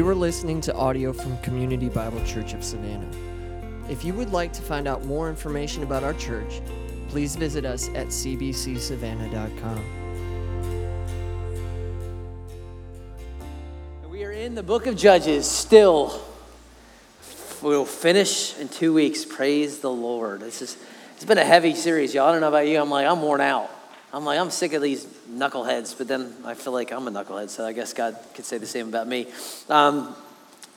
You are listening to audio from Community Bible Church of Savannah. If you would like to find out more information about our church, please visit us at cbcsavannah.com. We are in the book of Judges still. We'll finish in two weeks. Praise the Lord. This is it's been a heavy series, y'all. I don't know about you. I'm like, I'm worn out. I'm like, I'm sick of these knuckleheads, but then I feel like I'm a knucklehead, so I guess God could say the same about me. Um,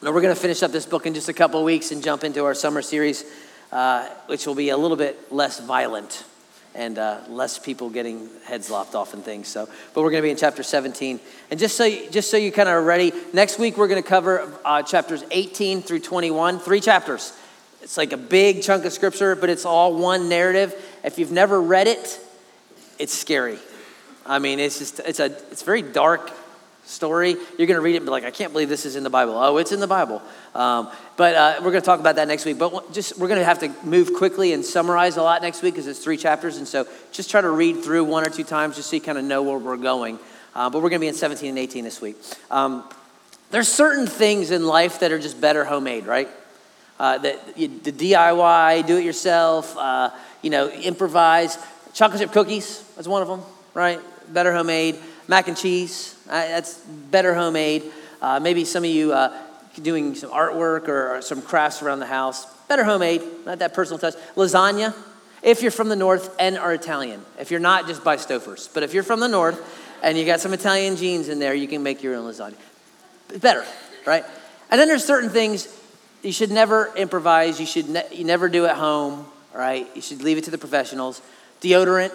now we're going to finish up this book in just a couple weeks and jump into our summer series, uh, which will be a little bit less violent and uh, less people getting heads lopped off and things. So, but we're going to be in chapter 17, and just so you, just so you kind of are ready, next week we're going to cover uh, chapters 18 through 21, three chapters. It's like a big chunk of scripture, but it's all one narrative. If you've never read it, it's scary. I mean, it's just it's a it's very dark story. You're going to read it and be like, I can't believe this is in the Bible. Oh, it's in the Bible. Um, but uh, we're going to talk about that next week. But just we're going to have to move quickly and summarize a lot next week because it's three chapters, and so just try to read through one or two times just so you kind of know where we're going. Uh, but we're going to be in 17 and 18 this week. Um, there's certain things in life that are just better homemade, right? Uh, that the DIY, do it yourself, uh, you know, improvise. Chocolate chip cookies, that's one of them, right? Better homemade. Mac and cheese, that's better homemade. Uh, maybe some of you uh, doing some artwork or, or, some crafts around the house, better homemade, not that personal touch. Lasagna, if you're from the north and are Italian. If you're not, just buy Stouffer's. But if you're from the north and you got some Italian genes in there, you can make your own lasagna. Better, right? And then there's certain things you should never improvise. You should ne- you never do at home, right? You should leave it to the professionals. Deodorant,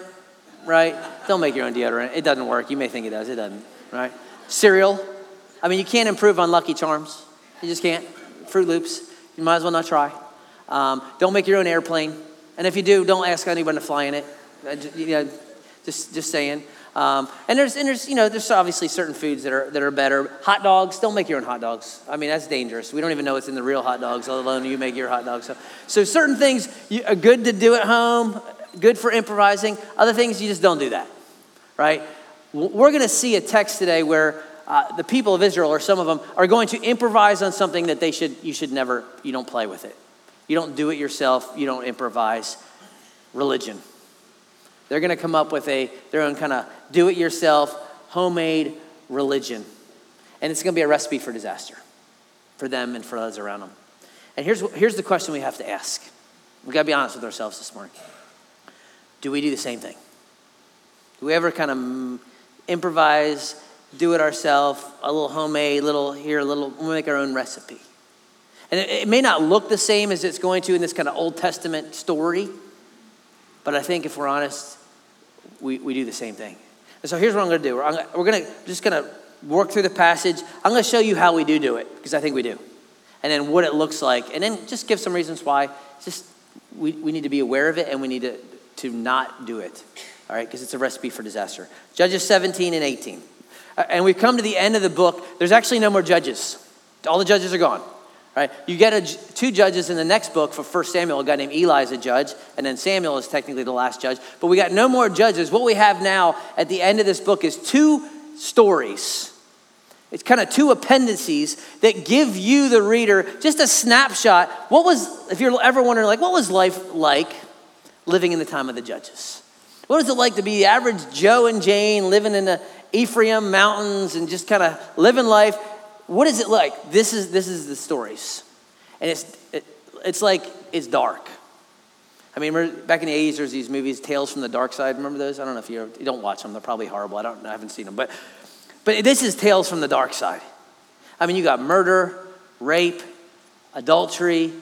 right? Don't make your own deodorant. It doesn't work. You may think it does. It doesn't, right? Cereal. I mean, you can't improve on Lucky Charms. You just can't. Froot Loops. You might as well not try. Um, don't make your own airplane. And if you do, don't ask anyone to fly in it. Uh, you know, just, just saying. Um, and there's, and there's, you know, there's obviously certain foods that are, that are better. Hot dogs, don't make your own hot dogs. I mean, that's dangerous. We don't even know what's in the real hot dogs, let alone you make your hot dogs. So, so certain things are good to do at home good for improvising. Other things, you just don't do that, right? We're going to see a text today where uh, the people of Israel, or some of them, are going to improvise on something that they should, you should never, you don't play with it. You don't do it yourself, you don't improvise. Religion. They're going to come up with a, their own kind of do it yourself, homemade religion. And it's going to be a recipe for disaster for them and for those around them. And here's, here's the question we have to ask. We've got to be honest with ourselves this morning do we do the same thing? Do we ever kind of improvise, do it ourselves, a little homemade, a little here, a little, we'll make our own recipe? And it, it may not look the same as it's going to in this kind of Old Testament story, but I think if we're honest, we, we do the same thing. And so here's what I'm going to do. We're, we're going to just going to work through the passage. I'm going to show you how we do do it because I think we do, and then what it looks like, and then just give some reasons why. Just we, we need to be aware of it, and we need to to not do it, all right, because it's a recipe for disaster. Judges 17 and 18. Uh, and we've come to the end of the book. There's actually no more judges. All the judges are gone. Right? You get a, two judges in the next book for 1 Samuel. A guy named Eli is a judge, and then Samuel is technically the last judge. But we got no more judges. What we have now at the end of this book is two stories. It's kind of two appendices that give you, the reader, just a snapshot. What was, if you're ever wondering, like, what was life like living in the time of the judges? What is it like to be the average Joe and Jane living in the Ephraim mountains and just kind of living life? What is it like? This is, this is the stories. And it's, it, it's like it's dark. I mean, back in the 80s, there's these movies, Tales from the Dark Side. Remember those? I don't know if you, you don't watch them. They're probably horrible. I, don't, I haven't seen them. But, but this is Tales from the Dark Side. I mean, you got murder, rape, adultery,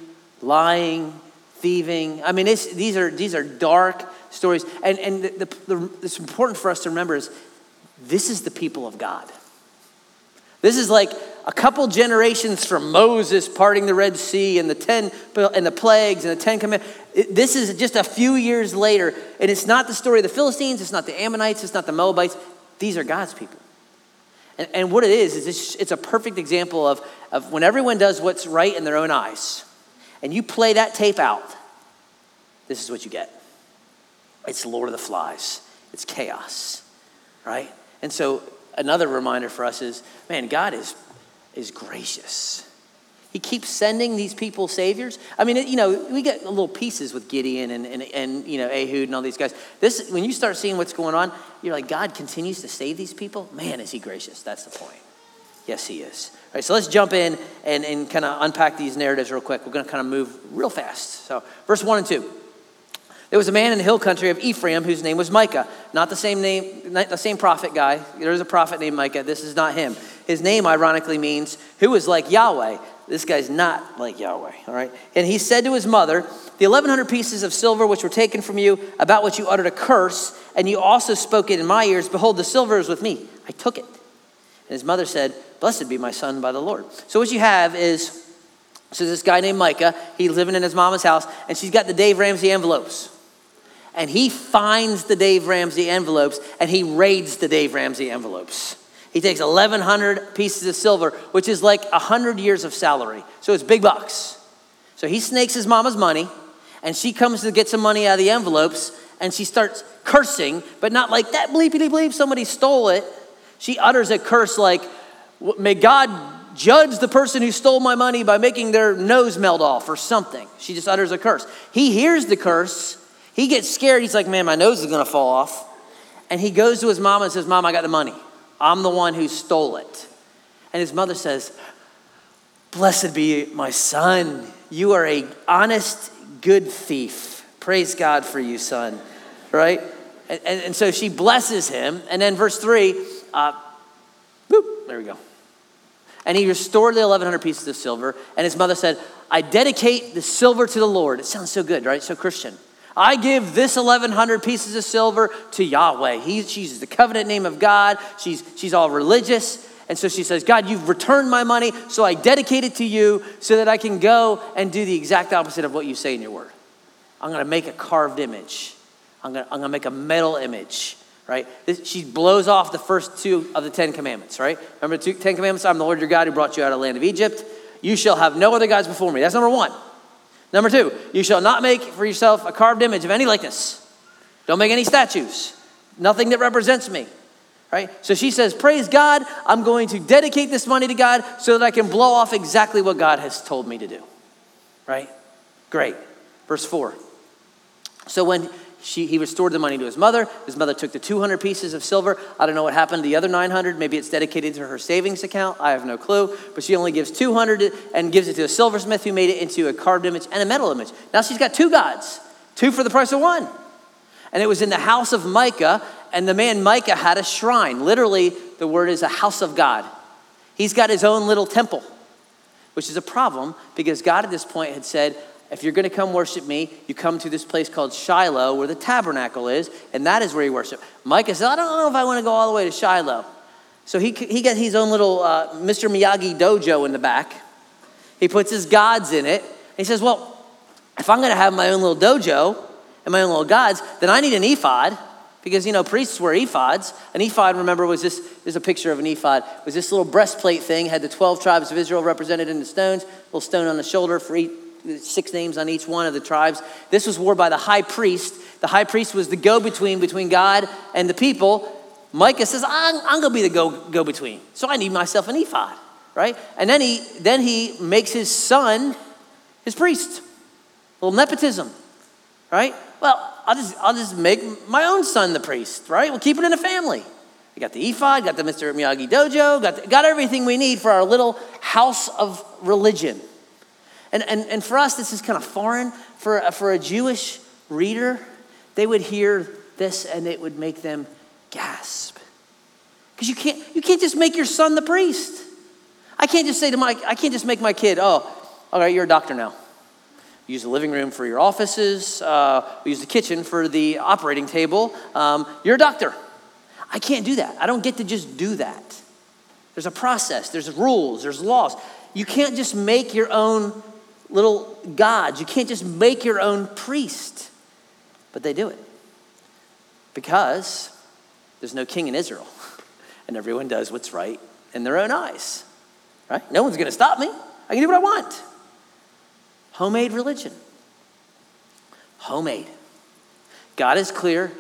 lying, thieving. I mean, these, are, these are dark stories. And, and the, the, the, it's important for us to remember is this is the people of God. This is like a couple generations from Moses parting the Red Sea and the ten and the plagues and the Ten Commandments. This is just a few years later, and it's not the story of the Philistines. It's not the Ammonites. It's not the Moabites. These are God's people. And, and what it is is it's, it's a perfect example of, of when everyone does what's right in their own eyes and you play that tape out, this is what you get. It's Lord of the Flies. It's chaos, right? And so another reminder for us is, man, God is is gracious. He keeps sending these people saviors. I mean, you know, we get little pieces with Gideon and, and, and, you know, Ehud and all these guys. This, when you start seeing what's going on, you're like, God continues to save these people? Man, is he gracious. That's the point. Yes, he is. So let's jump in and, and kind of unpack these narratives real quick. We're going to kind of move real fast. So, verse 1 and 2. There was a man in the hill country of Ephraim whose name was Micah. Not the same name, not the same prophet guy. There's a prophet named Micah. This is not him. His name, ironically, means who is like Yahweh. This guy's not like Yahweh, all right? And he said to his mother, The 1,100 pieces of silver which were taken from you, about which you uttered a curse, and you also spoke it in my ears, behold, the silver is with me. I took it. And his mother said, Blessed be my son by the Lord. So what you have is, so this guy named Micah, he's living in his mama's house, and she's got the Dave Ramsey envelopes. And he finds the Dave Ramsey envelopes, and he raids the Dave Ramsey envelopes. He takes 1,100 pieces of silver, which is like 100 years of salary. So it's big bucks. So he snakes his mama's money, and she comes to get some money out of the envelopes, and she starts cursing, but not like that bleepity bleep, somebody stole it. She utters a curse like, May God judge the person who stole my money by making their nose melt off or something. She just utters a curse. He hears the curse. He gets scared. He's like, Man, my nose is going to fall off. And he goes to his mom and says, Mom, I got the money. I'm the one who stole it. And his mother says, Blessed be my son. You are a honest, good thief. Praise God for you, son. Right? And, and, and so she blesses him. And then verse 3, uh, boop, there we go. And he restored the 1,100 pieces of silver. And his mother said, I dedicate the silver to the Lord. It sounds so good, right? So Christian. I give this 1,100 pieces of silver to Yahweh. He, she's the covenant name of God. She's, she's all religious. And so she says, God, you've returned my money, so I dedicate it to you so that I can go and do the exact opposite of what you say in your word. I'm going to make a carved image. I'm going I'm going to make a metal image, right? She blows off the first two of the Ten Commandments, right? Remember the Ten Commandments? I'm the Lord your God who brought you out of the land of Egypt. You shall have no other gods before me. That's number one. Number two, you shall not make for yourself a carved image of any likeness. Don't make any statues. Nothing that represents me. Right? So she says, Praise God, I'm going to dedicate this money to God so that I can blow off exactly what God has told me to do. Right? Great. Verse 4. So when she, he restored the money to his mother. His mother took the 200 pieces of silver. I don't know what happened to the other 900. Maybe it's dedicated to her savings account. I have no clue. But she only gives 200 and gives it to a silversmith who made it into a carved image and a metal image. Now she's got two gods, two for the price of one. And it was in the house of Micah, and the man Micah had a shrine. Literally, the word is a house of God. He's got his own little temple, which is a problem because God at this point had said, if you're going to come worship me, you come to this place called Shiloh where the tabernacle is, and that is where you worship. Micah says, I don't know if I want to go all the way to Shiloh. So he, he got his own little uh, Mr. Miyagi dojo in the back. He puts his gods in it. He says, Well, if I'm going to have my own little dojo and my own little gods, then I need an ephod because, you know, priests wear ephods. An ephod, remember, was this, there's a picture of an ephod, was this little breastplate thing, had the 12 tribes of Israel represented in the stones, little stone on the shoulder for each six names on each one of the tribes. This was worn by the high priest. The high priest was the go between between God and the people. Micah says, I'm, I'm going to be the go, go between. So I need myself an ephod, right? And then he, then he makes his son his priest. A little nepotism, right? Well, I'll just, I'll just make my own son the priest, right? We'll keep it in the family. We got the ephod, got the Mr. Miyagi dojo, got, the, got everything we need for our little house of religion. And, and, and for us, this is kind of foreign. For, for a Jewish reader, they would hear this and it would make them gasp. Because you can't, you can't just make your son the priest. I can't just say to my, I can't just make my kid, oh, all right, you're a doctor now. Use the living room for your offices. Uh, use the kitchen for the operating table. Um, you're a doctor. I can't do that. I don't get to just do that. There's a process, there's rules, there's laws. You can't just make your own little gods. You can't just make your own priest. But they do it because there's no king in Israel, and everyone does what's right in their own eyes. Right? No one's going to stop me. I can do what I want. Homemade religion. Homemade. God is clear.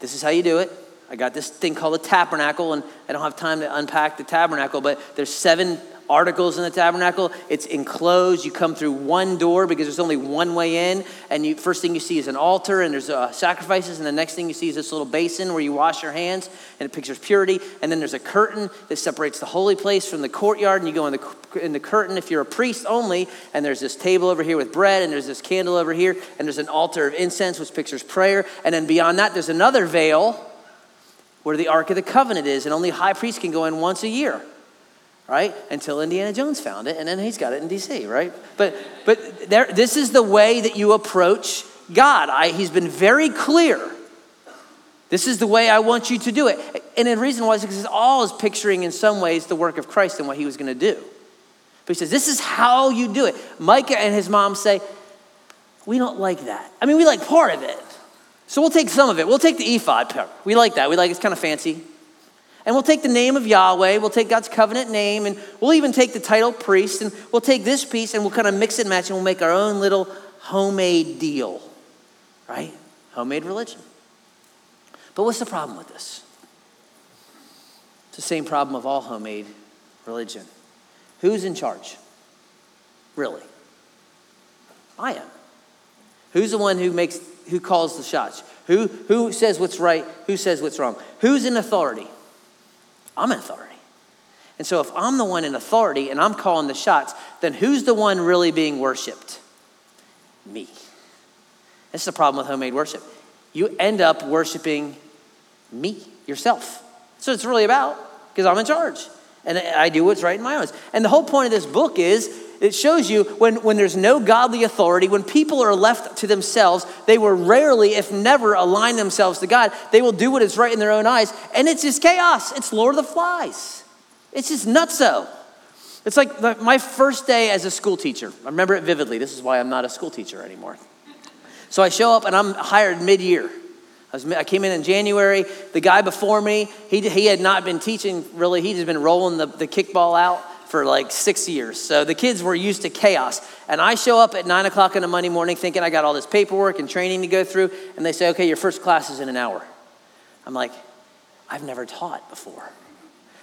This is how you do it. I got this thing called a tabernacle, and I don't have time to unpack the tabernacle, but there's seven articles in the tabernacle. It's enclosed. You come through one door because there's only one way in. And you, first thing you see is an altar and there's uh, sacrifices. And the next thing you see is this little basin where you wash your hands and it pictures purity. And then there's a curtain that separates the holy place from the courtyard. And you go in the, in the curtain if you're a priest only. And there's this table over here with bread. And there's this candle over here. And there's an altar of incense which pictures prayer. And then beyond that, there's another veil where the Ark of the Covenant is, and only high priest can go in once a year, right? Until Indiana Jones found it, and then he's got it in D.C., right? But but there, this is the way that you approach God. I, he's been very clear. This is the way I want you to do it. And the reason why is because it's all is picturing in some ways the work of Christ and what he was going to do. But he says, This is how you do it. Micah and his mom say, We don't like that. I mean, we like part of it. So we'll take some of it. We'll take the ephod part. We like that. We like it's kind of fancy. And we'll take the name of Yahweh, we'll take God's covenant name, and we'll even take the title priest, and we'll take this piece and we'll kind of mix and match, and we'll make our own little homemade deal, right? Homemade religion. But what's the problem with this? It's the same problem of all homemade religion. Who's in charge? Really? I am. Who's the one who makes who calls the shots? Who, who says what's right? Who says what's wrong? Who's in authority? I'm in authority. And so if I'm the one in authority and I'm calling the shots, then who's the one really being worshiped? Me. That's the problem with homemade worship. You end up worshiping me, yourself. So it's really about, because I'm in charge. And I do what's right in my eyes. And the whole point of this book is it shows you when, when there's no godly authority, when people are left to themselves, they will rarely, if never, align themselves to God. They will do what is right in their own eyes, and it's just chaos. It's Lord of the Flies. It's just nutso. It's like the, my first day as a school teacher. I remember it vividly. This is why I'm not a school teacher anymore. So I show up and I'm hired mid year. I, I, came in in January. The guy before me, he, he had not been teaching really. He had been rolling the, the kickball out for like six years. So the kids were used to chaos. And I show up at nine o'clock on a Monday morning thinking I got all this paperwork and training to go through. And they say, okay, your first class is in an hour. I'm like, I've never taught before.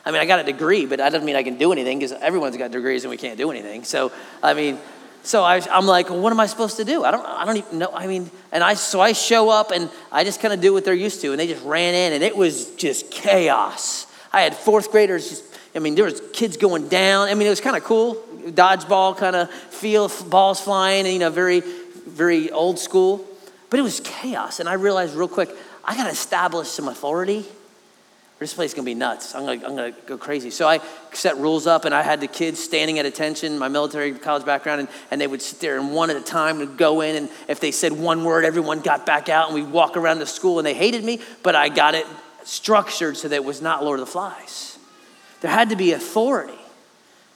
I mean, I got a degree, but that doesn't mean I can do anything because everyone's got degrees and we can't do anything. So, I mean, so I, am like, well, what am I supposed to do? I don't, I don't even know. I mean, and I, so I show up and I just kind of do what they're used to. And they just ran in and it was just chaos. I had fourth graders just I mean, there was kids going down. I mean, it was kind of cool, dodgeball kind of feel, balls flying, you know, very, very old school. But it was chaos, and I realized real quick, I got to establish some authority. Or this place is gonna be nuts. I'm gonna, I'm gonna go crazy. So I set rules up, and I had the kids standing at attention, my military college background, and, and they would sit there and one at a time would go in, and if they said one word, everyone got back out, and we'd walk around the school, and they hated me, but I got it structured so that it was not Lord of the Flies. There had to be authority,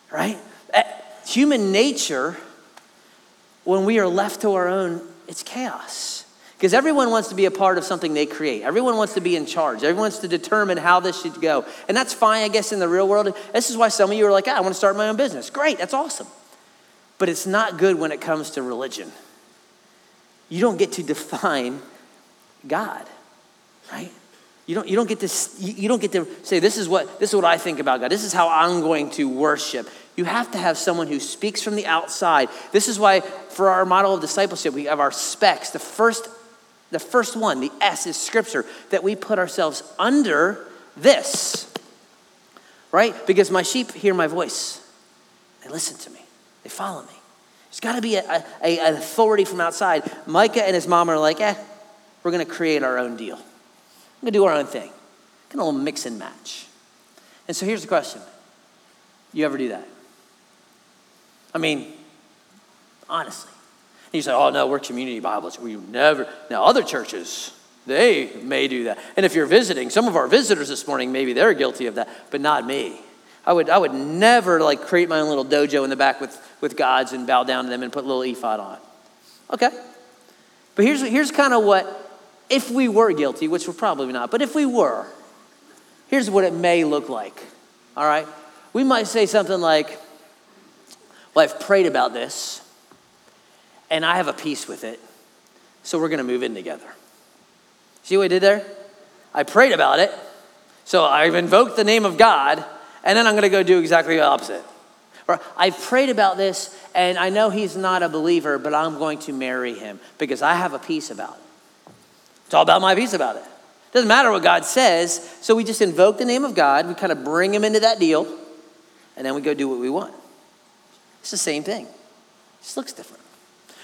right? Eh, human nature, when we are left to our own, it's chaos. Because everyone wants to be a part of something they create. Everyone wants to be in charge. Everyone wants to determine how this should go. And that's fine, I guess, in the real world. This is why some of you are like, ah, I want to start my own business. Great, that's awesome. But it's not good when it comes to religion. You don't get to define God, right? You don't, you don't get to you don't get to say this is what this is what I think about God. This is how I'm going to worship. You have to have someone who speaks from the outside. This is why for our model of discipleship we have our specs. The first the first one, the S is scripture that we put ourselves under this. Right? Because my sheep hear my voice. They listen to me. They follow me. There's got to be a, a, an authority from outside. Micah and his mom are like, eh, we're going to create our own deal. Going to do our own thing. Kind of a little mix and match. And so here's the question You ever do that? I mean, honestly. And you say, oh, no, we're community Bibles. We never. Now, other churches, they may do that. And if you're visiting, some of our visitors this morning, maybe they're guilty of that, but not me. I would, I would never like create my own little dojo in the back with, with gods and bow down to them and put a little ephod on. Okay. But here's, here's kind of what if we were guilty, which we're probably not, but if we were, here's what it may look like. All right? We might say something like, Well, I've prayed about this, and I have a peace with it, so we're going to move in together. See what I did there? I prayed about it, so I've invoked the name of God, and then I'm going to go do exactly the opposite. Or I've prayed about this and I know he's not a believer, but I'm going to marry him because I have a peace about it. It's all about my peace about it. Doesn't matter what God says. So we just invoke the name of God, we kind of bring him into that deal, and then we go do what we want. It's the same thing. It just looks different.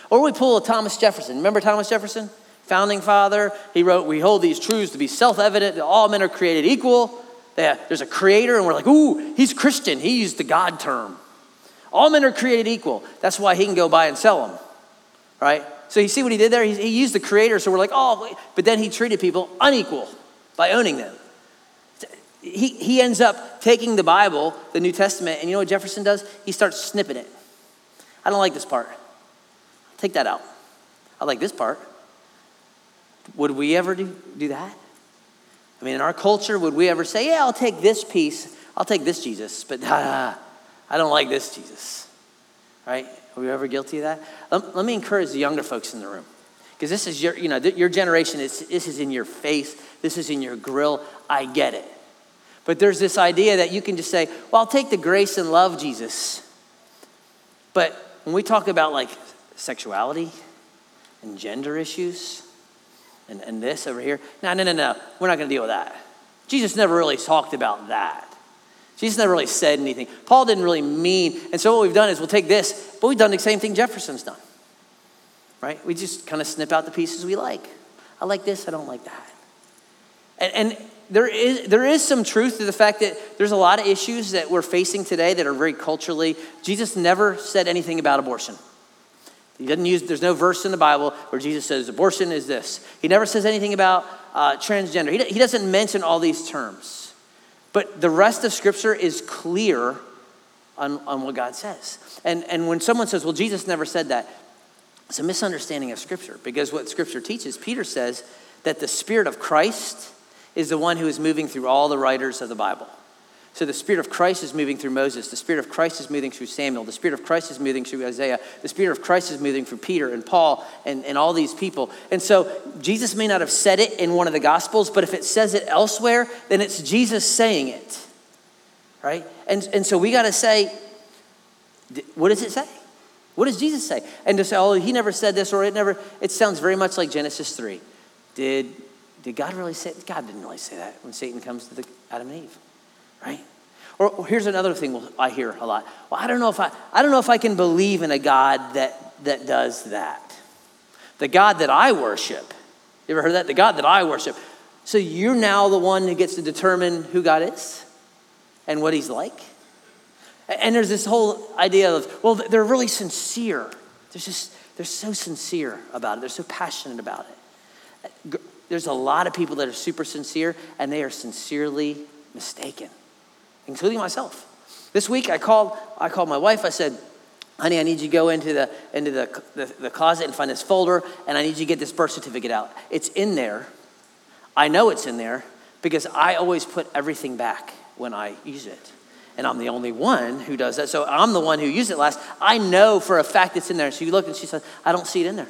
Or we pull a Thomas Jefferson. Remember Thomas Jefferson? Founding father. He wrote, We hold these truths to be self evident that all men are created equal. There's a creator, and we're like, Ooh, he's Christian. He used the God term. All men are created equal. That's why he can go buy and sell them, right? So you see what he did there? He, he used the creator, so we're like, oh, but then he treated people unequal by owning them. He, he ends up taking the Bible, the New Testament, and you know what Jefferson does? He starts snipping it. I don't like this part. Take that out. I like this part. Would we ever do, do that? I mean, in our culture, would we ever say, yeah, I'll take this piece, I'll take this Jesus, but uh, I don't like this Jesus, right? Are we ever guilty of that? Let, me encourage the younger folks in the room. Because this is your, you know, your generation, is, this is in your face, this is in your grill. I get it. But there's this idea that you can just say, well, I'll take the grace and love Jesus. But when we talk about like sexuality and gender issues and, and this over here, no, no, no, no, we're not going to deal with that. Jesus never really talked about that. Jesus never really said anything. Paul didn't really mean, and so what we've done is we'll take this, but we've done the same thing Jefferson's done. Right? We just kind of snip out the pieces we like. I like this, I don't like that. And, and there is, there is some truth to the fact that there's a lot of issues that we're facing today that are very culturally. Jesus never said anything about abortion. He doesn't use, there's no verse in the Bible where Jesus says abortion is this. He never says anything about uh, transgender. He, he doesn't mention all these terms. But the rest of Scripture is clear on, on what God says. And, and when someone says, well, Jesus never said that, it's a misunderstanding of Scripture because what Scripture teaches, Peter says that the Spirit of Christ is the one who is moving through all the writers of the Bible. So the Spirit of Christ is moving through Moses. The Spirit of Christ is moving through Samuel. The Spirit of Christ is moving through Isaiah. The Spirit of Christ is moving through Peter and Paul and, and all these people. And so Jesus may not have said it in one of the Gospels, but if it says it elsewhere, then it's Jesus saying it. Right? And, and so we got to say, what does it say? What does Jesus say? And to say, oh, he never said this, or it never, it sounds very much like Genesis 3. Did, did God really say, God didn't really say that when Satan comes to the Adam and Eve right? Or here's another thing I hear a lot. Well, I don't know if I, I don't know if I can believe in a God that, that does that. The God that I worship. You ever heard that? The God that I worship. So you're now the one who gets to determine who God is and what he's like. And there's this whole idea of, well, they're really sincere. They're just, they're so sincere about it. They're so passionate about it. There's a lot of people that are super sincere and they are sincerely mistaken including myself. This week I called, I called my wife. I said, honey, I need you to go into the, into the, the, the closet and find this folder, and I need you to get this birth certificate out. It's in there. I know it's in there because I always put everything back when I use it. And I'm the only one who does that. So I'm the one who used it last. I know for a fact it's in there. So She looked and she said, I don't see it in there.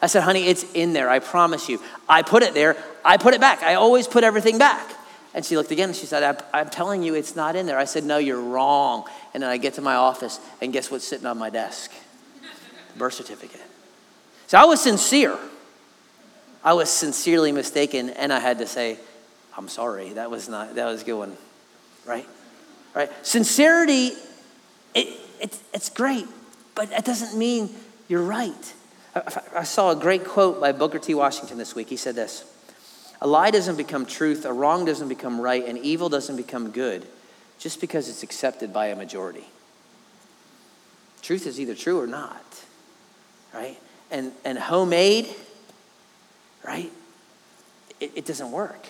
I said, honey, it's in there. I promise you. I put it there. I put it back. I always put everything back. And she looked again and she said, I'm, telling you, it's not in there. I said, No, you're wrong. And then I get to my office, and guess what's sitting on my desk? Birth certificate. So I was sincere. I was sincerely mistaken, and I had to say, I'm sorry. That was not, that was a good one. Right? Right? Sincerity, it, it, it's great, but it doesn't mean you're right. I, I saw a great quote by Booker T. Washington this week. He said this a lie doesn't become truth, a wrong doesn't become right, and evil doesn't become good just because it's accepted by a majority. Truth is either true or not, right? And, and homemade, right? It, it doesn't work.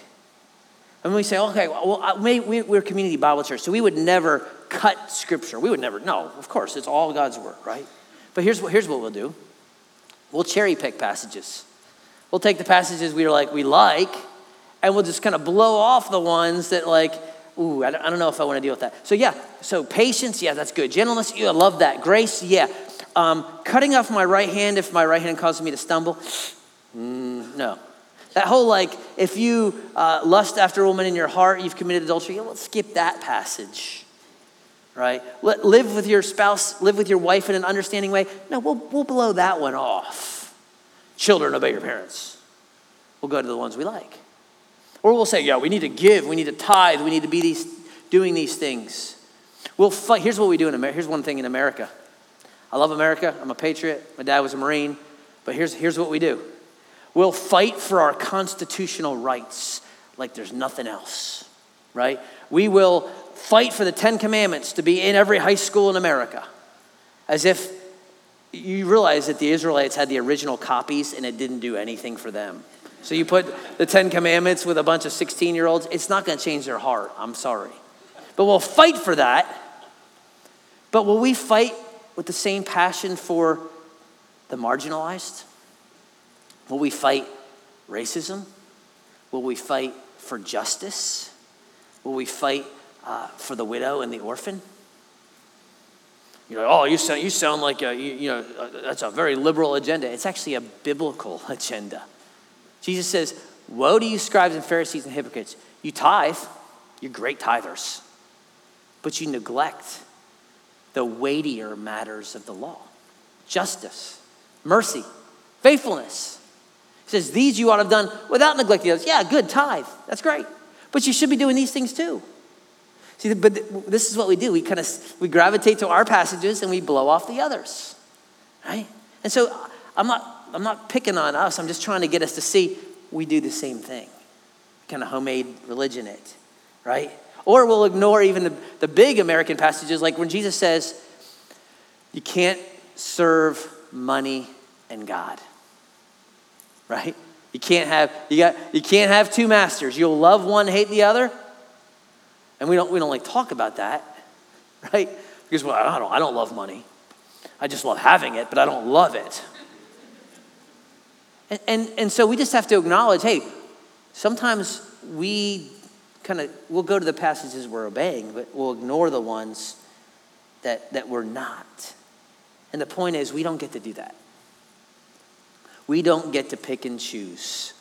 And we say, okay, well, uh, we, we're community Bible church, so we would never cut scripture. We would never, no, of course, it's all God's word, right? But here's what, here's what we'll do we'll cherry pick passages. We'll take the passages we are like we like, and we'll just kind of blow off the ones that like, ooh, I don't, I don't know if I want to deal with that. So yeah, so patience, yeah, that's good. Gentleness, yeah, I love that. Grace, yeah. Um, cutting off my right hand if my right hand causes me to stumble, mm, no. That whole like, if you uh, lust after a woman in your heart, you've committed adultery. Yeah, let's skip that passage, right? Live with your spouse, live with your wife in an understanding way. No, we'll, we'll blow that one off. Children, obey your parents. We'll go to the ones we like. Or we'll say, yeah, we need to give, we need to tithe, we need to be these, doing these things. We'll fight. Here's what we do in America. Here's one thing in America. I love America. I'm a patriot. My dad was a Marine. But here's, here's what we do we'll fight for our constitutional rights like there's nothing else, right? We will fight for the Ten Commandments to be in every high school in America as if you realize that the Israelites had the original copies and it didn't do anything for them. So you put the Ten Commandments with a bunch of 16 year olds, it's not going to change their heart. I'm sorry. But we'll fight for that. But will we fight with the same passion for the marginalized? Will we fight racism? Will we fight for justice? Will we fight uh, for the widow and the orphan? You're like, oh, you sound, you sound like a, you, you know, uh, that's a very liberal agenda. It's actually a biblical agenda. Jesus says, Woe to you, scribes and Pharisees and hypocrites. You tithe, you're great tithers, but you neglect the weightier matters of the law justice, mercy, faithfulness. He says, These you ought to have done without neglecting others. Yeah, good, tithe. That's great. But you should be doing these things too. See, but this is what we do. We kind of we gravitate to our passages and we blow off the others. Right? And so I'm not I'm not picking on us. I'm just trying to get us to see we do the same thing. Kind of homemade religion it, right? Or we'll ignore even the, the big American passages, like when Jesus says, you can't serve money and God. Right? You can't have you got you can't have two masters. You'll love one, hate the other. And we don't we don't like talk about that, right? Because well, I don't I don't love money. I just love having it, but I don't love it. And, and, and so we just have to acknowledge hey, sometimes we kind of, we'll go to the passages we're obeying, but we'll ignore the ones that, that we're not. And the point is, we don't get to do that. We don't get to pick and choose.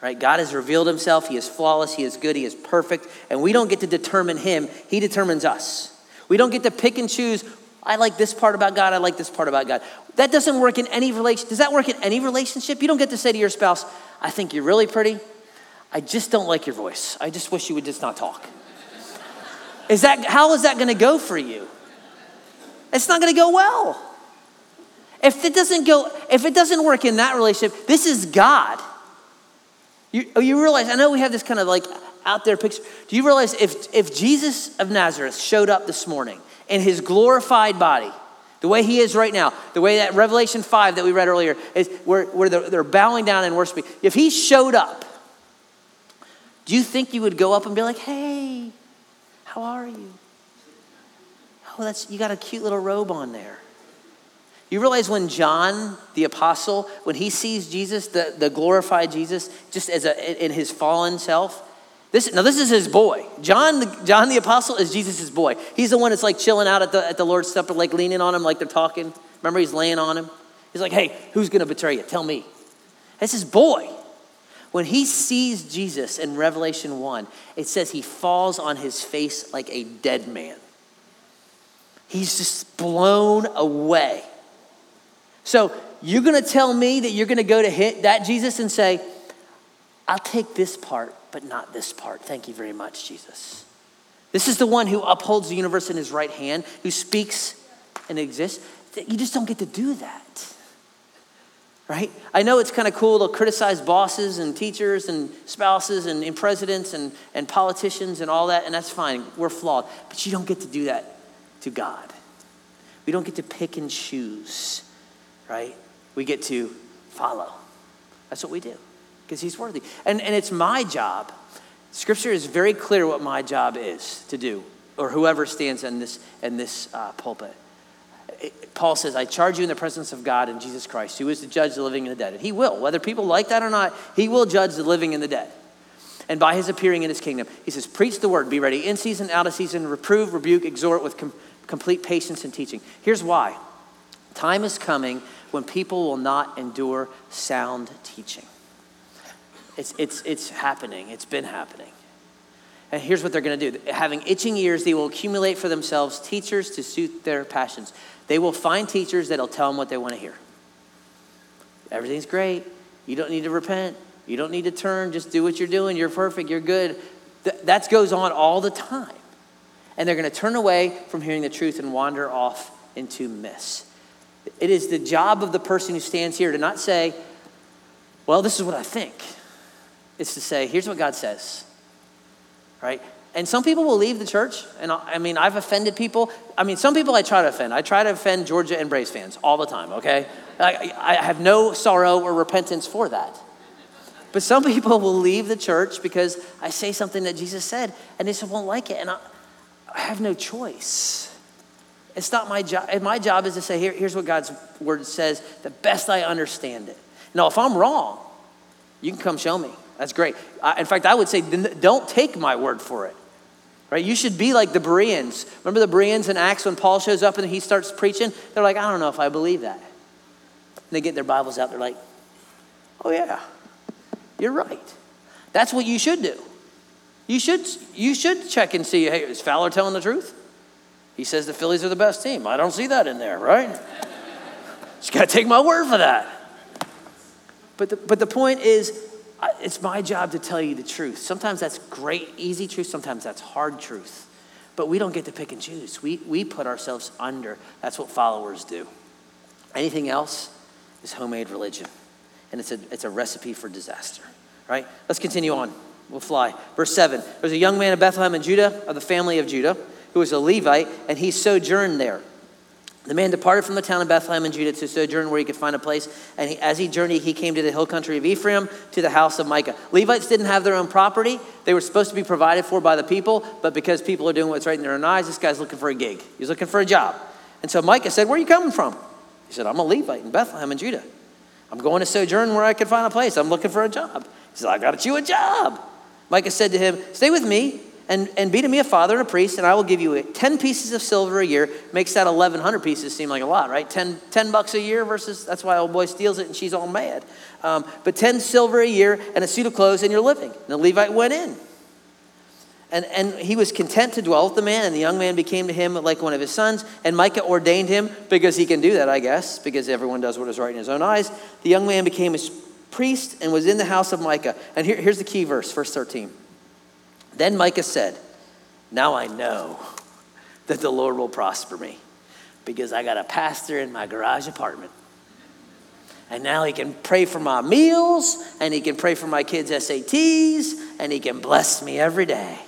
Right? God has revealed himself. He is flawless. He is good. He is perfect. And we don't get to determine him. He determines us. We don't get to pick and choose I like this part about God, I like this part about God. That doesn't work in any relation. Does that work in any relationship? You don't get to say to your spouse, I think you're really pretty. I just don't like your voice. I just wish you would just not talk. Is that how is that going to go for you? It's not going to go well. If it doesn't go, if it doesn't work in that relationship, this is God. You, oh, you realize, I know we have this kind of like out there picture. Do you realize if, if Jesus of Nazareth showed up this morning in his glorified body, the way he is right now, the way that Revelation 5 that we read earlier is where, where they're, they're bowing down and worshiping. If he showed up, do you think you would go up and be like, hey, how are you? Oh, that's you got a cute little robe on there. You realize when John the apostle, when he sees Jesus, the, the glorified Jesus, just as a, in his fallen self, this, now, this is his boy. John the, John the Apostle is Jesus' boy. He's the one that's like chilling out at the, at the Lord's Supper, like leaning on him, like they're talking. Remember, he's laying on him? He's like, hey, who's going to betray you? Tell me. That's his boy. When he sees Jesus in Revelation 1, it says he falls on his face like a dead man. He's just blown away. So, you're going to tell me that you're going to go to hit that Jesus and say, I'll take this part but not this part. Thank you very much, Jesus. This is the one who upholds the universe in his right hand, who speaks and exists. You just don't get to do that. Right? I know it's kind of cool to criticize bosses and teachers and spouses and, and presidents and, and politicians and all that, and that's fine. We're flawed. But you don't get to do that to God. We don't get to pick and choose, right? We get to follow. That's what we do because he's worthy. And, and it's my job. Scripture is very clear what my job is to do, or whoever stands in this, in this uh, pulpit. It, Paul says, I charge you in the presence of God and Jesus Christ, who is to judge the living and the dead. And he will, whether people like that or not, he will judge the living and the dead. And by his appearing in his kingdom, he says, Preach the word, be ready in season, out of season, reprove, rebuke, exhort with com- complete patience and teaching. Here's why time is coming when people will not endure sound teaching. It's, it's, it's happening, it's been happening. And here's what they're going to do having itching ears, they will accumulate for themselves teachers to suit their passions. They will find teachers that'll tell them what they want to hear. Everything's great. You don't need to repent. You don't need to turn. Just do what you're doing. You're perfect. You're good. that goes on all the time. And they're going to turn away from hearing the truth and wander off into myths. It is the job of the person who stands here to not say, well, this is what I think. It's to say, here's what God says right? And some people will leave the church. And I mean, I've offended people. I mean, some people I try to offend. I try to offend Georgia and Braves fans all the time, okay? I, I have no sorrow or repentance for that. But some people will leave the church because I say something that Jesus said and they just won't like it. And I, I have no choice. It's not my job. My job is to say, Here, here's what God's word says, the best I understand it. Now, if I'm wrong, you can come show me. That's great. in fact, I would say don't take my word for it. Right? You should be like the Bereans. Remember the Bereans in Acts when Paul shows up and he starts preaching? They're like, I don't know if I believe that. And they get their Bibles out. They're like, oh, yeah, you're right. That's what you should do. You should, you should check and see hey, is Fowler telling the truth? He says the Phillies are the best team. I don't see that in there, right? Just got to take my word for that. But the, but the point is, it's my job to tell you the truth. Sometimes that's great, easy truth, sometimes that's hard truth. But we don't get to pick and choose. We, we put ourselves under. That's what followers do. Anything else is homemade religion. And it's a, it's a recipe for disaster, right? Let's continue on. We'll fly. Verse 7 There's a young man of Bethlehem in Judah, of the family of Judah, who was a Levite, and he sojourned there. The man departed from the town of Bethlehem in Judah to sojourn where he could find a place. And he, as he journeyed, he came to the hill country of Ephraim, to the house of Micah. Levites didn't have their own property. They were supposed to be provided for by the people, but because people are doing what's right in their own eyes, this guy's looking for a gig. He's looking for a job. And so Micah said, Where are you coming from? He said, I'm a Levite in Bethlehem in Judah. I'm going to sojourn where I can find a place. I'm looking for a job. He said, I got you a job. Micah said to him, Stay with me and, and be to me a father and a priest, and I will give you 10 pieces of silver a year. Makes that 1,100 pieces seem like a lot, right? 10, 10 bucks a year versus, that's why old boy steals it and she's all mad. Um, but 10 silver a year and a suit of clothes and you're living. And the Levite went in. And, and he was content to dwell with the man, and the young man became to him like one of his sons. And Micah ordained him because he can do that, I guess, because everyone does what is right in his own eyes. The young man became his priest and was in the house of Micah. And here, here's the key verse, verse 13. Then Micah said, Now I know that the Lord will prosper me because I got a pastor in my garage apartment. And now he can pray for my meals, and he can pray for my kids' SATs, and he can bless me every day.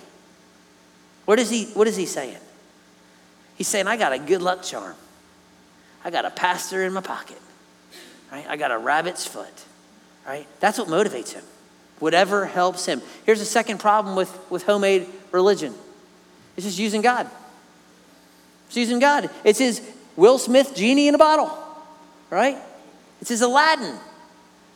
What is he, what is he saying? He's saying, I got a good luck charm. I got a pastor in my pocket. Right? I got a rabbit's foot. Right? That's what motivates him whatever helps him. Here's the second problem with, with homemade religion it's just using God. It's using God. It's his Will Smith genie in a bottle, right? It's his Aladdin,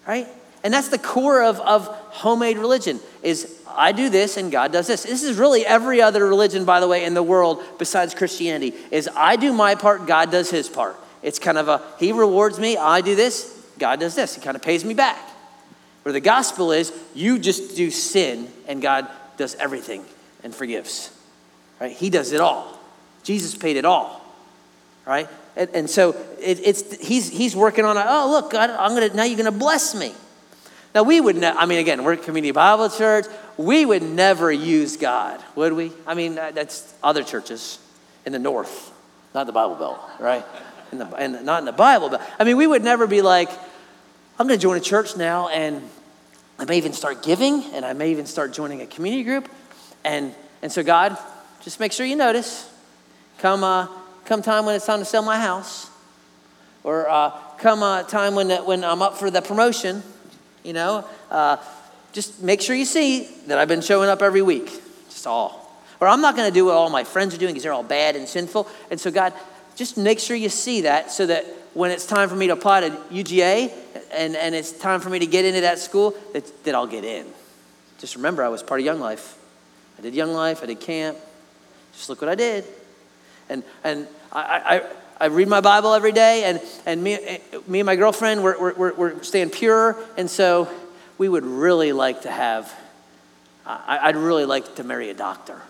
right? And that's the core of, of homemade religion is I do this and God does this. This is really every other religion, by the way, in the world besides Christianity, is I do my part, God does his part. It's kind of a, he rewards me, I do this, God does this. He kind of pays me back. Where the gospel is, you just do sin and God does everything and forgives. Right? He does it all. Jesus paid it all. Right? And, and so it, it's he's he's working on a, oh look, God, I'm gonna now you're gonna bless me. Now we would ne- I mean again, we're a community Bible church. We would never use God, would we? I mean, uh, that's other churches in the north, not the Bible Belt, right? In the, not in the Bible Belt. I mean, we would never be like, I'm going to join a church now, and I may even start giving, and I may even start joining a community group. And, and so, God, just make sure you notice. Come, uh, come time when it's time to sell my house, or uh, come uh, time when, when I'm up for the promotion, you know, uh, just make sure you see that I've been showing up every week. Just all. Or I'm not going to do what all my friends are doing because they're all bad and sinful. And so, God, just make sure you see that so that when it's time for me to apply to UGA and, and it's time for me to get into that school, that, that I'll get in. Just remember, I was part of Young Life. I did Young Life, I did camp. Just look what I did. And, and I, I, I read my Bible every day, and, and me, me and my girlfriend, we're, we're, we're staying pure. And so we would really like to have I, would really like to marry a doctor,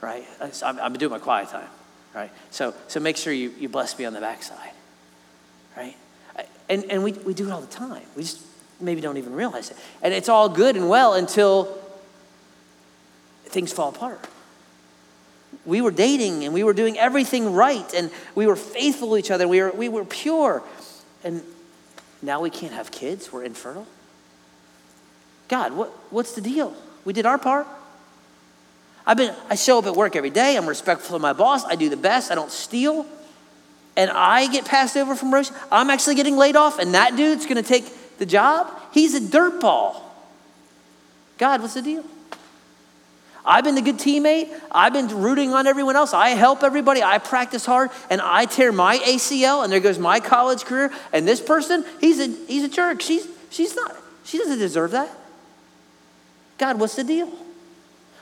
right? I'm, I'm doing my quiet time, right? So, so make sure you, you bless me on the backside, right? And, and we, we do it all the time. We just maybe don't even realize it. And it's all good and well until things fall apart. We were dating and we were doing everything right and we were faithful to each other. We were, we were pure. And now we can't have kids. We're infertile. God, what, what's the deal? We did our part. I've been, I show up at work every day. I'm respectful of my boss. I do the best. I don't steal. And I get passed over from promotion. I'm actually getting laid off, and that dude's going to take the job. He's a dirtball. God, what's the deal? I've been the good teammate. I've been rooting on everyone else. I help everybody. I practice hard, and I tear my ACL, and there goes my college career. And this person, he's a he's a jerk. She's she's not. She doesn't deserve that. God, what's the deal?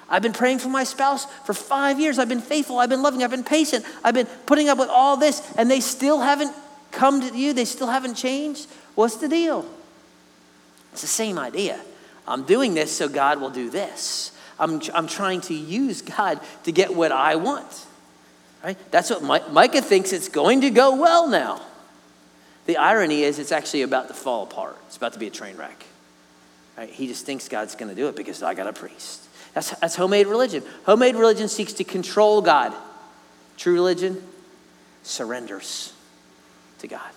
I've been praying for my spouse for five years. I've been faithful. I've been loving. I've been patient. I've been putting up with all this, and they still haven't come to you. They still haven't changed. What's the deal? It's the same idea. I'm doing this so God will do this. I'm, I'm trying to use God to get what I want. Right? That's what Micah thinks it's going to go well now. The irony is, it's actually about to fall apart. It's about to be a train wreck. Right? He just thinks God's going to do it because I got a priest. That's, that's homemade religion. Homemade religion seeks to control God. True religion surrenders to God.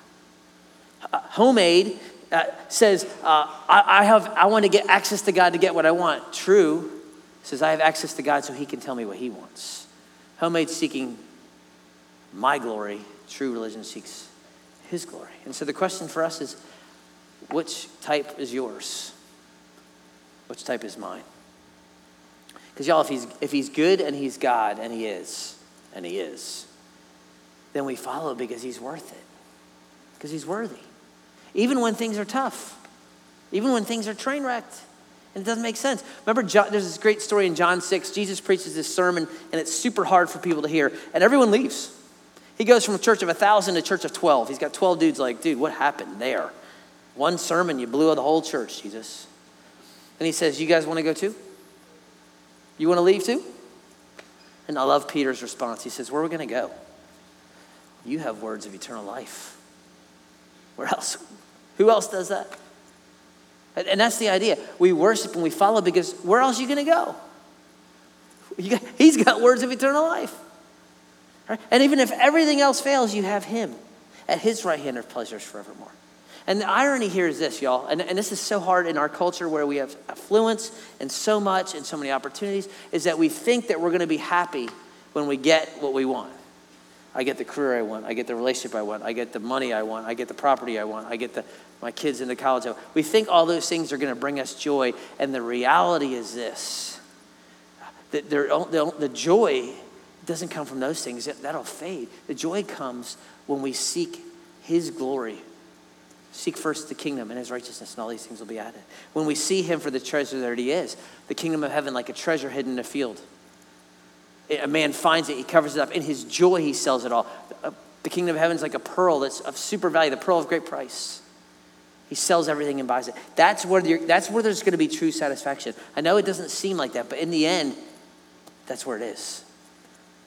Uh, homemade uh, says, uh, I, I, have, I want to get access to God to get what I want. True says, I have access to God so he can tell me what he wants. Homemade seeking my glory. True religion seeks his glory. And so the question for us is, which type is yours? Which type is mine? Because, y'all, if he's, if he's good and he's God, and he is, and he is, then we follow because he's worth it, because he's worthy. Even when things are tough, even when things are train wrecked and it doesn't make sense. Remember, John, there's this great story in John 6. Jesus preaches this sermon, and it's super hard for people to hear, and everyone leaves. He goes from a church of 1,000 to a church of 12. He's got 12 dudes like, dude, what happened there? One sermon, you blew the whole church, Jesus. And he says, You guys want to go too? You want to leave too? And I love Peter's response. He says, Where are we going to go? You have words of eternal life. Where else? Who else does that? And that's the idea. We worship and we follow because where else are you going to go? he's got words of eternal life. Right? And even if everything else fails, you have him at his right hand of pleasures forevermore. And the irony here is this, y'all, and, and this is so hard in our culture where we have affluence and so much and so many opportunities, is that we think that we're going to be happy when we get what we want. I get the career I want. I get the relationship I want. I get the money I want. I get the property I want. I get the, my kids into college. We think all those things are going to bring us joy. And the reality is this that the, the joy doesn't come from those things, that'll fade. The joy comes when we seek His glory Seek first the kingdom and his righteousness, and all these things will be added. When we see him for the treasure that he is, the kingdom of heaven like a treasure hidden in a field. A man finds it, he covers it up. In his joy, he sells it all. Uh, the kingdom of heaven is like a pearl that's of super value, the pearl of great price. He sells everything and buys it. That's where, that's where there's going to be true satisfaction. I know it doesn't seem like that, but in the end, that's where it is.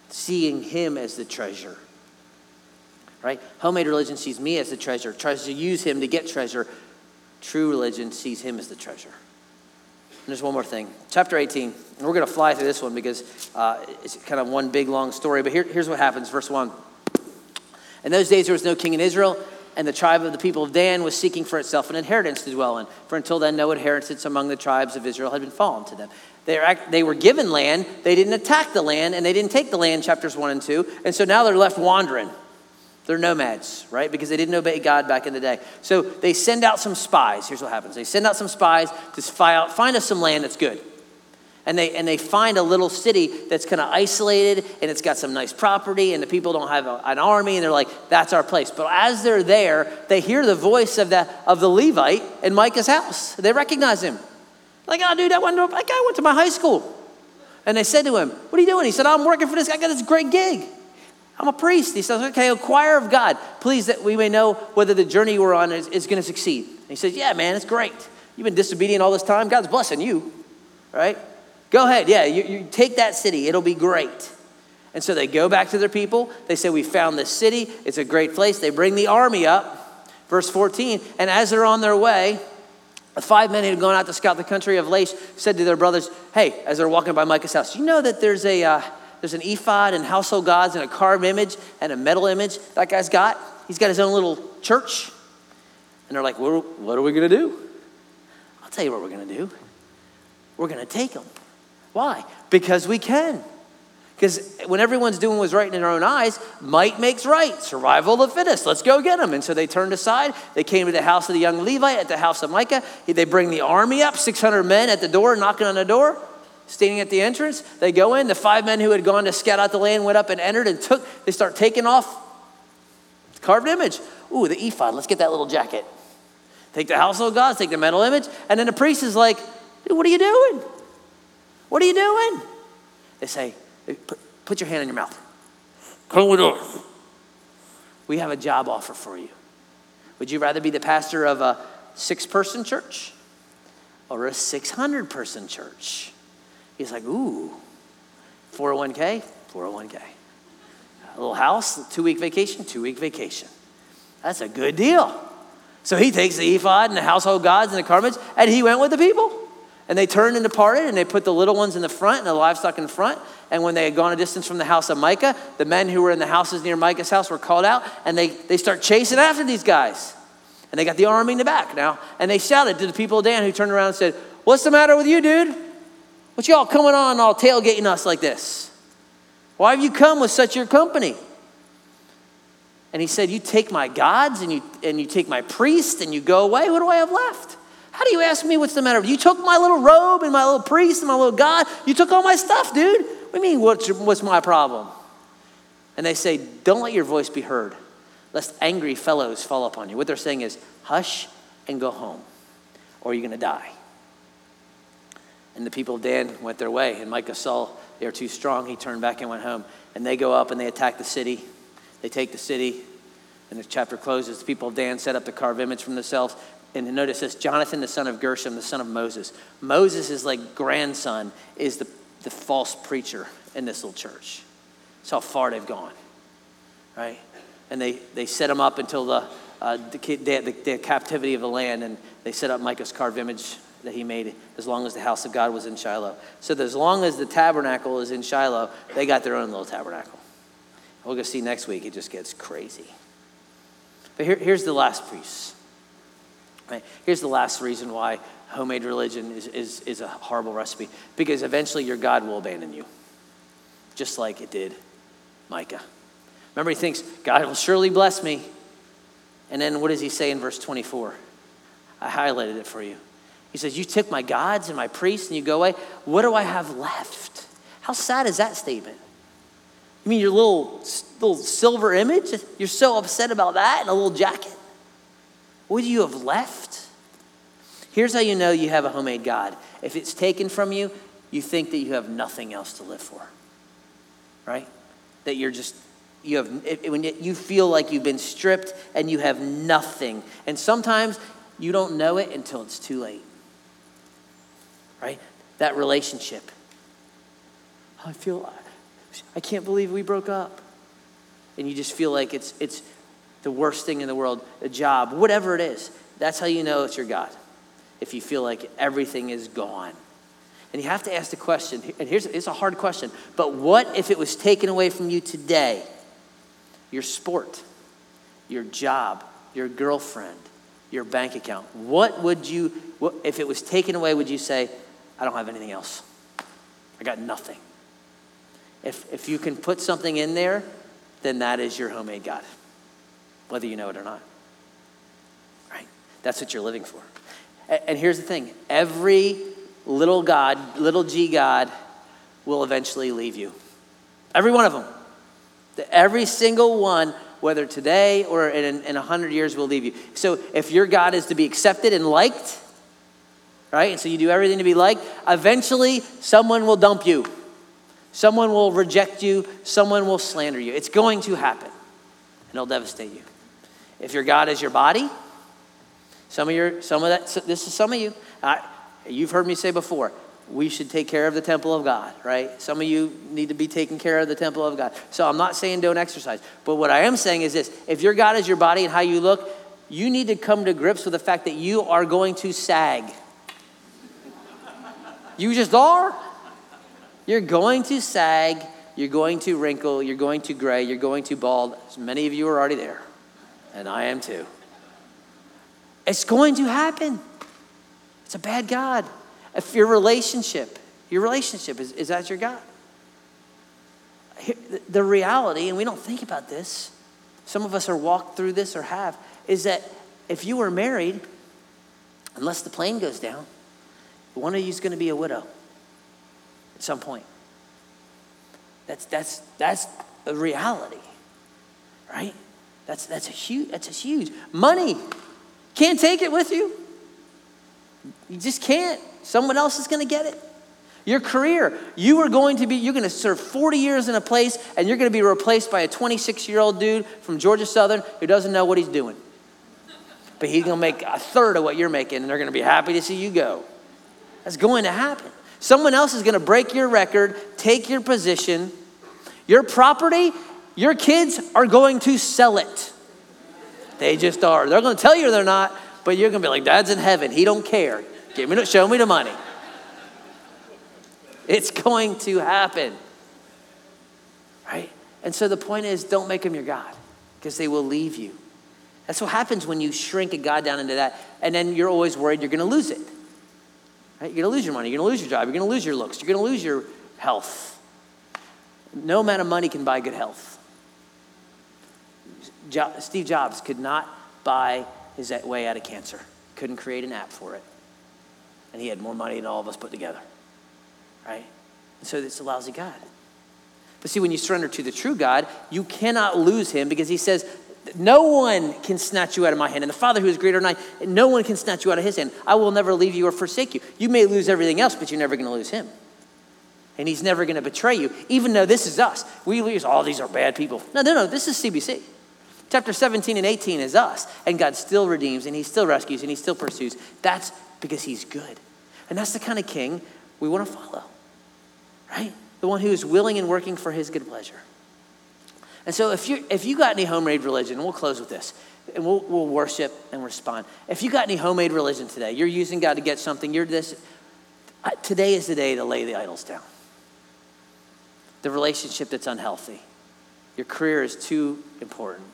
Seeing him as the treasure right? Homemade religion sees me as the treasure, tries to use him to get treasure. True religion sees him as the treasure. And there's one more thing. Chapter 18, and we're going to fly through this one because uh, it's kind of one big long story, but here, here's what happens. Verse 1. In those days, there was no king in Israel, and the tribe of the people of Dan was seeking for itself an inheritance to dwell in. For until then, no inheritance among the tribes of Israel had been fallen to them. They, are, they were given land, they didn't attack the land, and they didn't take the land, chapters 1 and 2, and so now they're left wandering. They're nomads, right? Because they didn't obey God back in the day. So they send out some spies. Here's what happens they send out some spies to spy out, find us some land that's good. And they, and they find a little city that's kind of isolated and it's got some nice property and the people don't have a, an army and they're like, that's our place. But as they're there, they hear the voice of the, of the Levite in Micah's house. They recognize him. Like, oh, dude, that, to, that guy went to my high school. And they said to him, What are you doing? He said, I'm working for this guy. I got this great gig. I'm a priest. He says, okay, a choir of God, please that we may know whether the journey we're on is, is going to succeed. And he says, yeah, man, it's great. You've been disobedient all this time. God's blessing you, right? Go ahead. Yeah, you, you take that city. It'll be great. And so they go back to their people. They say, We found this city. It's a great place. They bring the army up. Verse 14. And as they're on their way, the five men who had gone out to scout the country of Laish said to their brothers, Hey, as they're walking by Micah's house, you know that there's, a, uh, there's an ephod and household gods and a carved image and a metal image that guy's got? He's got his own little church. And they're like, What, what are we going to do? I'll tell you what we're going to do. We're going to take him. Why? Because we can. Because when everyone's doing what's right in their own eyes, might makes right. Survival of the fittest. Let's go get them. And so they turned aside. They came to the house of the young Levite at the house of Micah. They bring the army up, 600 men at the door, knocking on the door, standing at the entrance. They go in. The five men who had gone to scout out the land went up and entered and took, they start taking off the carved image. Ooh, the ephod. Let's get that little jacket. Take the household gods, take the metal image. And then the priest is like, what are you doing? What are you doing? They say, put, put your hand in your mouth. Come with us. We have a job offer for you. Would you rather be the pastor of a six person church or a 600 person church? He's like, ooh, 401k, 401k. A little house, two week vacation, two week vacation. That's a good deal. So he takes the ephod and the household gods and the garments, and he went with the people. And they turned and departed, and they put the little ones in the front and the livestock in front. And when they had gone a distance from the house of Micah, the men who were in the houses near Micah's house were called out, and they, they start chasing after these guys. And they got the army in the back now. And they shouted to the people of Dan, who turned around and said, What's the matter with you, dude? What y'all coming on all tailgating us like this? Why have you come with such your company? And he said, You take my gods and you, and you take my priest and you go away. What do I have left? How do you ask me what's the matter? You took my little robe and my little priest and my little God. You took all my stuff, dude. What do you mean, what's, what's my problem? And they say, Don't let your voice be heard, lest angry fellows fall upon you. What they're saying is, Hush and go home, or you're going to die. And the people of Dan went their way, and Micah saw they were too strong. He turned back and went home. And they go up and they attack the city. They take the city, and the chapter closes. The people of Dan set up the carved image from themselves and notice this Jonathan, the son of Gershom, the son of Moses. Moses is like grandson, is the, the false preacher in this little church. That's how far they've gone, right? And they, they set him up until the, uh, the, the, the captivity of the land, and they set up Micah's carved image that he made as long as the house of God was in Shiloh. So as long as the tabernacle is in Shiloh, they got their own little tabernacle. We'll go see next week. It just gets crazy. But here, here's the last piece. Right? Here's the last reason why homemade religion is, is, is a horrible recipe because eventually your God will abandon you, just like it did Micah. Remember, he thinks, God will surely bless me. And then what does he say in verse 24? I highlighted it for you. He says, You took my gods and my priests and you go away. What do I have left? How sad is that statement? You mean your little, little silver image? You're so upset about that and a little jacket? What do you have left? Here's how you know you have a homemade God. If it's taken from you, you think that you have nothing else to live for, right? That you're just, you have, when you feel like you've been stripped and you have nothing. And sometimes you don't know it until it's too late, right? That relationship. I feel, I can't believe we broke up. And you just feel like it's, it's, the worst thing in the world, a job, whatever it is. That's how you know it's your God. If you feel like everything is gone. And you have to ask the question, and here's it's a hard question, but what if it was taken away from you today? Your sport, your job, your girlfriend, your bank account. What would you, what, if it was taken away, would you say, I don't have anything else? I got nothing. If, if you can put something in there, then that is your homemade God whether you know it or not. Right? That's what you're living for. And here's the thing every little God, little g God, will eventually leave you. Every one of them. Every single one, whether today or in, in 100 years, will leave you. So if your God is to be accepted and liked, right? And so you do everything to be liked, eventually someone will dump you. Someone will reject you. Someone will slander you. It's going to happen, and it'll devastate you. If your God is your body, some of your, some of that, this is some of you. I, you've heard me say before, we should take care of the temple of God, right? Some of you need to be taking care of the temple of God. So I'm not saying don't exercise, but what I am saying is this if your God is your body and how you look, you need to come to grips with the fact that you are going to sag. You just are. You're going to sag, you're going to wrinkle, you're going to gray, you're going to bald. Many of you are already there, and I am too. It's going to happen. It's a bad God. If your relationship, your relationship is, is that your God? The reality, and we don't think about this, some of us are walked through this or have, is that if you were married, unless the plane goes down, one of you is going to be a widow at some point. That's, that's, that's a reality, right? That's, that's, a huge, that's a huge. Money, can't take it with you. You just can't. Someone else is going to get it. Your career, you are going to be, you're going to serve 40 years in a place and you're going to be replaced by a 26 year old dude from Georgia Southern who doesn't know what he's doing. But he's going to make a third of what you're making and they're going to be happy to see you go. That's going to happen. Someone else is going to break your record, take your position, your property, your kids are going to sell it. They just are. They're going to tell you they're not, but you're going to be like, Dad's in heaven. He don't care. Give me, the show me the money. It's going to happen. Right? And so the point is don't make them your God because they will leave you. That's what happens when you shrink a God down into that. And then you're always worried you're going to lose it. Right? You're going to lose your money. You're going to lose your job. You're going to lose your looks. You're going to lose your health. No amount of money can buy good health. Jo- Steve Jobs could not buy his way out of cancer, couldn't create an app for it and he had more money than all of us put together. Right? And so it's a lousy God. But see, when you surrender to the true God, you cannot lose him because he says, No one can snatch you out of my hand. And the Father who is greater than I, no one can snatch you out of his hand. I will never leave you or forsake you. You may lose everything else, but you're never going to lose him. And he's never going to betray you, even though this is us. We lose, all oh, these are bad people. No, no, no, this is CBC. Chapter 17 and 18 is us, and God still redeems, and he still rescues, and he still pursues. That's because he's good. And that's the kind of king we want to follow, right? The one who is willing and working for his good pleasure. And so if you if you got any homemade religion, we'll close with this, and we'll, we'll worship and respond. If you got any homemade religion today, you're using God to get something, you're this, today is the day to lay the idols down. The relationship that's unhealthy. Your career is too important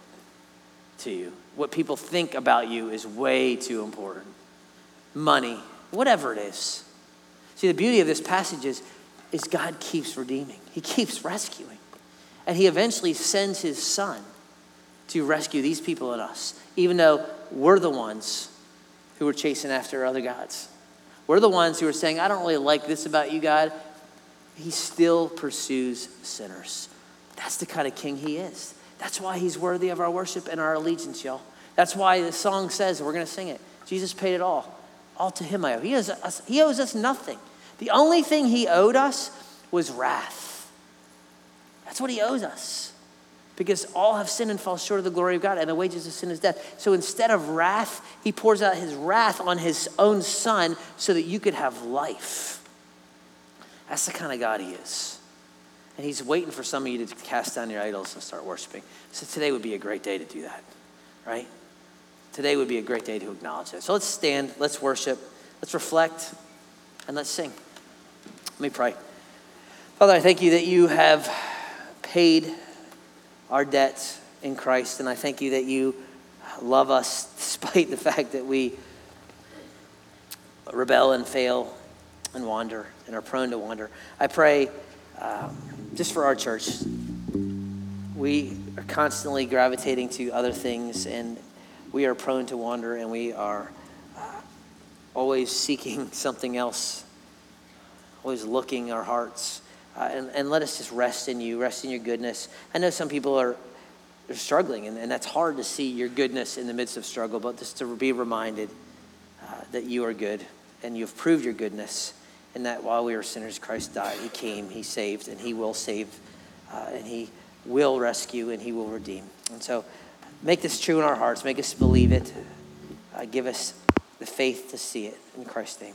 to you. What people think about you is way too important money, whatever it is. See, the beauty of this passage is, is God keeps redeeming, He keeps rescuing. And He eventually sends His Son to rescue these people and us, even though we're the ones who were chasing after other gods. We're the ones who are saying, I don't really like this about you, God. He still pursues sinners. That's the kind of king he is. That's why he's worthy of our worship and our allegiance, y'all. That's why the song says, we're going to sing it Jesus paid it all. All to him I owe. He owes us, he owes us nothing. The only thing he owed us was wrath. That's what he owes us. Because all have sinned and fall short of the glory of God, and the wages of sin is death. So instead of wrath, he pours out his wrath on his own son so that you could have life. That's the kind of God he is. And he's waiting for some of you to cast down your idols and start worshiping. So today would be a great day to do that, right? today would be a great day to acknowledge it. So let's stand, let's worship, let's reflect, and let's sing. Let me pray. Father, I thank you that you have paid our debts in Christ, and I thank you that you love us despite the fact that we rebel and fail and wander and are prone to wander. I pray um, just for our church. We are constantly gravitating to other things and we are prone to wander and we are uh, always seeking something else, always looking our hearts. Uh, and, and let us just rest in you, rest in your goodness. I know some people are, are struggling, and, and that's hard to see your goodness in the midst of struggle, but just to be reminded uh, that you are good and you've proved your goodness, and that while we were sinners, Christ died. He came, He saved, and He will save, uh, and He will rescue, and He will redeem. And so, Make this true in our hearts. Make us believe it. Uh, give us the faith to see it. In Christ's name.